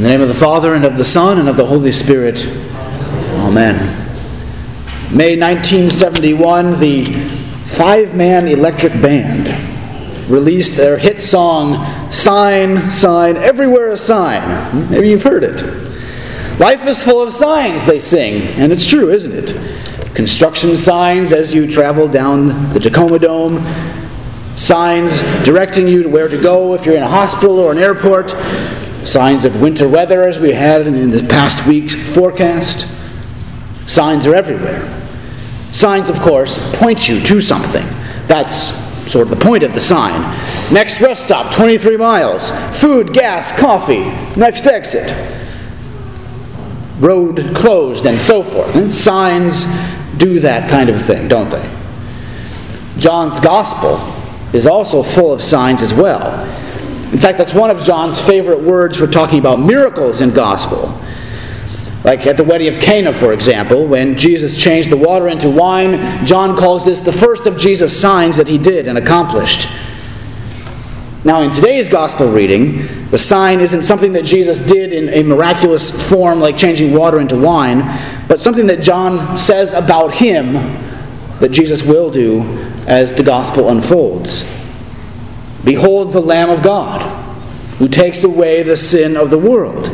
In the name of the Father, and of the Son, and of the Holy Spirit. Amen. May 1971, the five man electric band released their hit song, Sign, Sign, Everywhere a Sign. Maybe you've heard it. Life is full of signs, they sing, and it's true, isn't it? Construction signs as you travel down the Tacoma Dome, signs directing you to where to go if you're in a hospital or an airport, signs of winter weather as we had in the past week's forecast. Signs are everywhere. Signs, of course, point you to something. That's sort of the point of the sign. Next rest stop, 23 miles. Food, gas, coffee. Next exit. Road closed, and so forth. And signs do that kind of thing, don't they? John's Gospel is also full of signs as well. In fact, that's one of John's favorite words for talking about miracles in gospel. Like at the wedding of Cana, for example, when Jesus changed the water into wine, John calls this the first of Jesus' signs that he did and accomplished. Now, in today's gospel reading, the sign isn't something that Jesus did in a miraculous form like changing water into wine, but something that John says about him that Jesus will do as the gospel unfolds. Behold the Lamb of God, who takes away the sin of the world.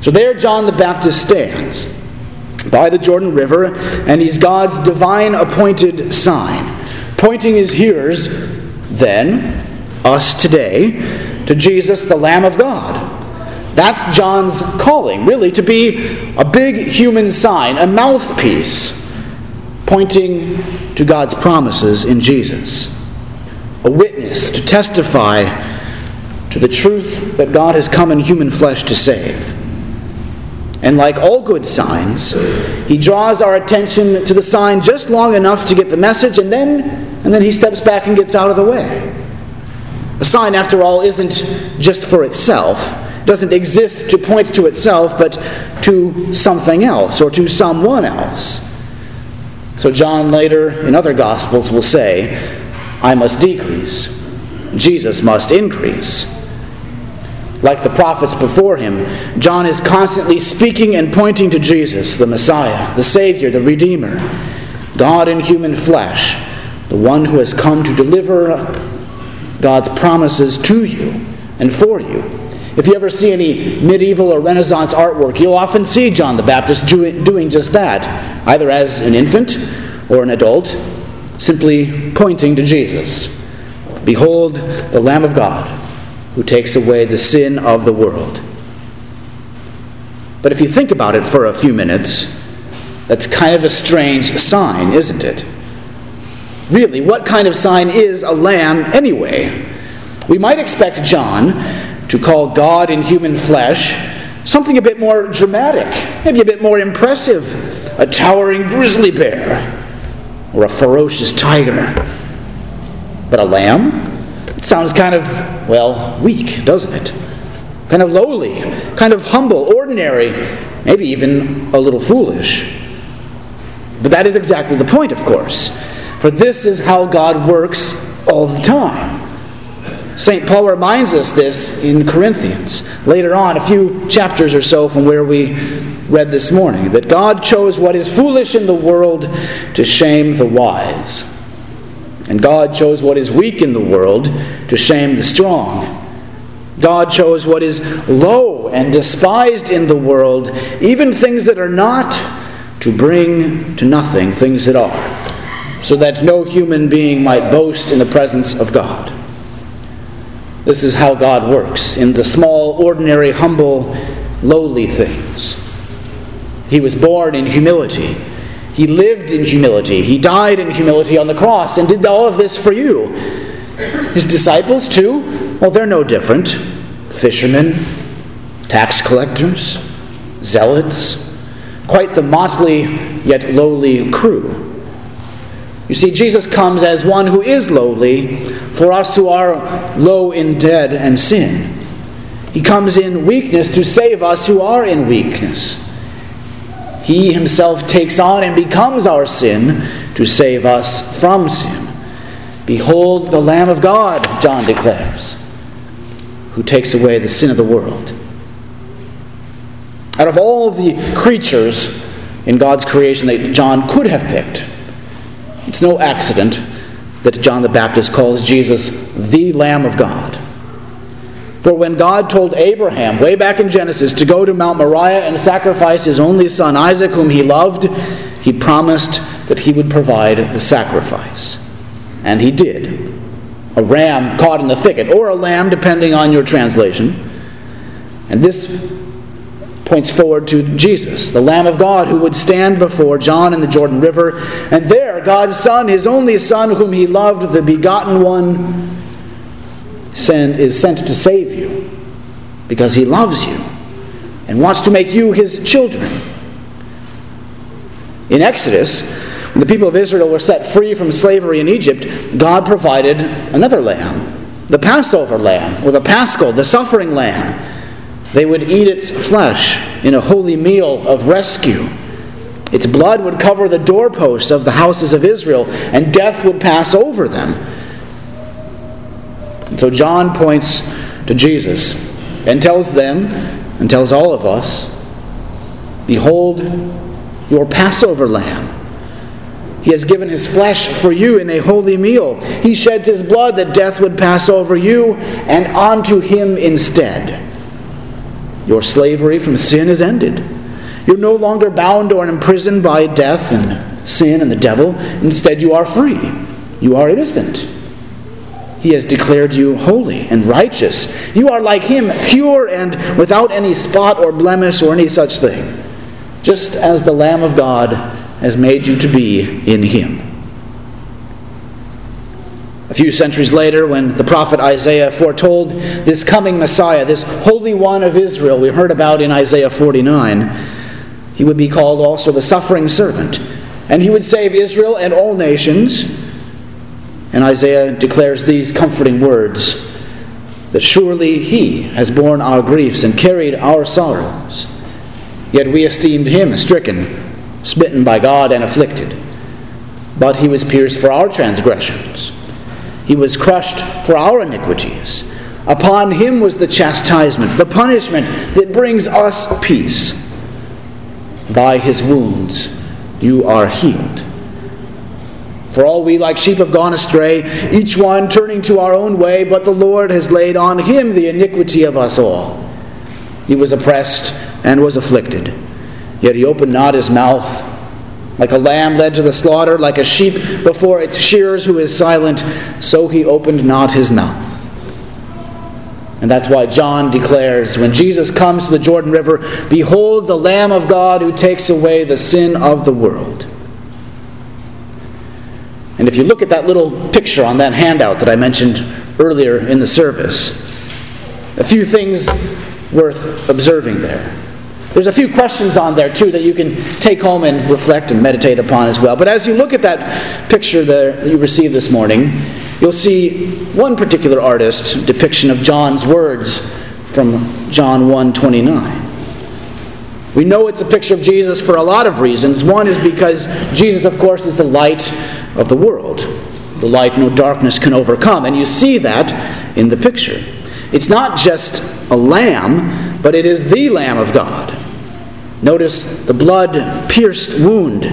So there John the Baptist stands by the Jordan River, and he's God's divine appointed sign, pointing his hearers, then, us today, to Jesus, the Lamb of God. That's John's calling, really, to be a big human sign, a mouthpiece, pointing to God's promises in Jesus a witness to testify to the truth that God has come in human flesh to save. And like all good signs, he draws our attention to the sign just long enough to get the message, and then, and then he steps back and gets out of the way. A sign, after all, isn't just for itself, doesn't exist to point to itself, but to something else or to someone else. So, John later in other Gospels will say, I must decrease. Jesus must increase. Like the prophets before him, John is constantly speaking and pointing to Jesus, the Messiah, the Savior, the Redeemer, God in human flesh, the one who has come to deliver God's promises to you and for you. If you ever see any medieval or Renaissance artwork, you'll often see John the Baptist doing just that, either as an infant or an adult, simply pointing to Jesus. Behold, the Lamb of God who takes away the sin of the world. But if you think about it for a few minutes, that's kind of a strange sign, isn't it? Really, what kind of sign is a lamb anyway? We might expect John to call God in human flesh something a bit more dramatic, maybe a bit more impressive, a towering grizzly bear or a ferocious tiger. But a lamb? It sounds kind of, well, weak, doesn't it? Kind of lowly, kind of humble, ordinary, maybe even a little foolish. But that is exactly the point, of course. For this is how God works all the time. St. Paul reminds us this in Corinthians, later on, a few chapters or so from where we read this morning that God chose what is foolish in the world to shame the wise. And God chose what is weak in the world to shame the strong. God chose what is low and despised in the world, even things that are not, to bring to nothing things that are, so that no human being might boast in the presence of God. This is how God works in the small, ordinary, humble, lowly things. He was born in humility. He lived in humility. He died in humility on the cross and did all of this for you. His disciples, too, well, they're no different. Fishermen, tax collectors, zealots, quite the motley yet lowly crew. You see, Jesus comes as one who is lowly for us who are low in dead and sin. He comes in weakness to save us who are in weakness. He himself takes on and becomes our sin to save us from sin. Behold the Lamb of God, John declares, who takes away the sin of the world. Out of all the creatures in God's creation that John could have picked, it's no accident that John the Baptist calls Jesus the Lamb of God. For when God told Abraham, way back in Genesis, to go to Mount Moriah and sacrifice his only son Isaac, whom he loved, he promised that he would provide the sacrifice. And he did. A ram caught in the thicket, or a lamb, depending on your translation. And this points forward to Jesus, the Lamb of God, who would stand before John in the Jordan River. And there, God's Son, his only Son, whom he loved, the begotten one, send, is sent to save you because he loves you and wants to make you his children. In Exodus, when the people of Israel were set free from slavery in Egypt, God provided another lamb, the Passover lamb, or the Paschal, the suffering lamb. They would eat its flesh in a holy meal of rescue. Its blood would cover the doorposts of the houses of Israel, and death would pass over them. And so John points to Jesus and tells them, and tells all of us, Behold your Passover lamb. He has given his flesh for you in a holy meal. He sheds his blood that death would pass over you and onto him instead. Your slavery from sin is ended. You're no longer bound or imprisoned by death and sin and the devil. Instead, you are free. You are innocent. He has declared you holy and righteous. You are like Him, pure and without any spot or blemish or any such thing, just as the Lamb of God has made you to be in Him. Few centuries later, when the prophet Isaiah foretold this coming Messiah, this Holy One of Israel, we heard about in Isaiah 49, he would be called also the suffering servant. And he would save Israel and all nations. And Isaiah declares these comforting words that surely he has borne our griefs and carried our sorrows. Yet we esteemed him stricken, smitten by God, and afflicted. But he was pierced for our transgressions he was crushed for our iniquities. Upon him was the chastisement, the punishment that brings us peace. By his wounds you are healed. For all we like sheep have gone astray, each one turning to our own way, but the Lord has laid on him the iniquity of us all. He was oppressed and was afflicted, yet he opened not his mouth. Like a lamb led to the slaughter, like a sheep before its shearers who is silent, so he opened not his mouth. And that's why John declares when Jesus comes to the Jordan River, Behold the Lamb of God who takes away the sin of the world. And if you look at that little picture on that handout that I mentioned earlier in the service, a few things worth observing there. There's a few questions on there too that you can take home and reflect and meditate upon as well. But as you look at that picture that you received this morning, you'll see one particular artist's depiction of John's words from John 1:29. We know it's a picture of Jesus for a lot of reasons. One is because Jesus, of course, is the light of the world. The light no darkness can overcome. And you see that in the picture. It's not just a lamb, but it is the Lamb of God. Notice the blood pierced wound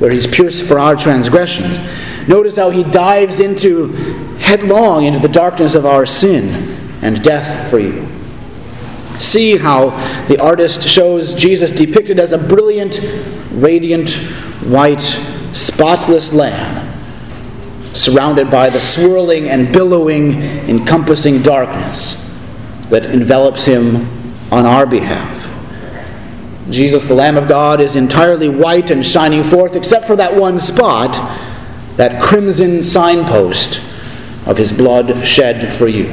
where he's pierced for our transgressions. Notice how he dives into headlong into the darkness of our sin and death for you. See how the artist shows Jesus depicted as a brilliant, radiant, white, spotless lamb, surrounded by the swirling and billowing, encompassing darkness that envelops him on our behalf. Jesus, the Lamb of God, is entirely white and shining forth, except for that one spot, that crimson signpost of his blood shed for you,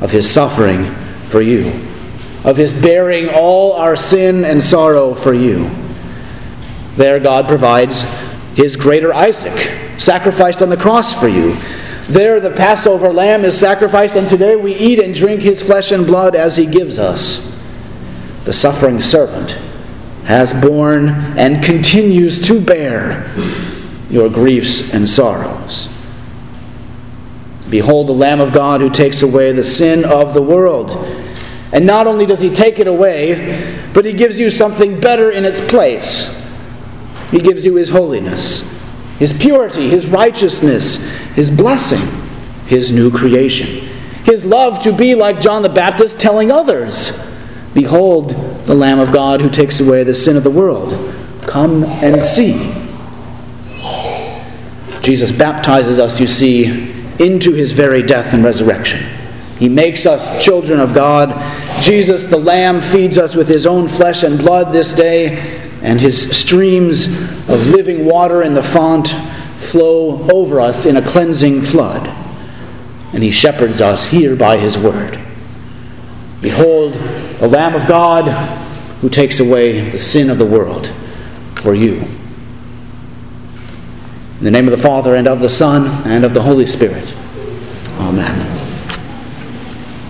of his suffering for you, of his bearing all our sin and sorrow for you. There, God provides his greater Isaac, sacrificed on the cross for you. There, the Passover lamb is sacrificed, and today we eat and drink his flesh and blood as he gives us. The suffering servant has borne and continues to bear your griefs and sorrows. Behold the Lamb of God who takes away the sin of the world. And not only does he take it away, but he gives you something better in its place. He gives you his holiness, his purity, his righteousness, his blessing, his new creation, his love to be like John the Baptist telling others Behold, the Lamb of God who takes away the sin of the world. Come and see. Jesus baptizes us, you see, into his very death and resurrection. He makes us children of God. Jesus, the Lamb, feeds us with his own flesh and blood this day, and his streams of living water in the font flow over us in a cleansing flood. And he shepherds us here by his word. Behold, the Lamb of God who takes away the sin of the world for you. In the name of the Father, and of the Son, and of the Holy Spirit. Amen.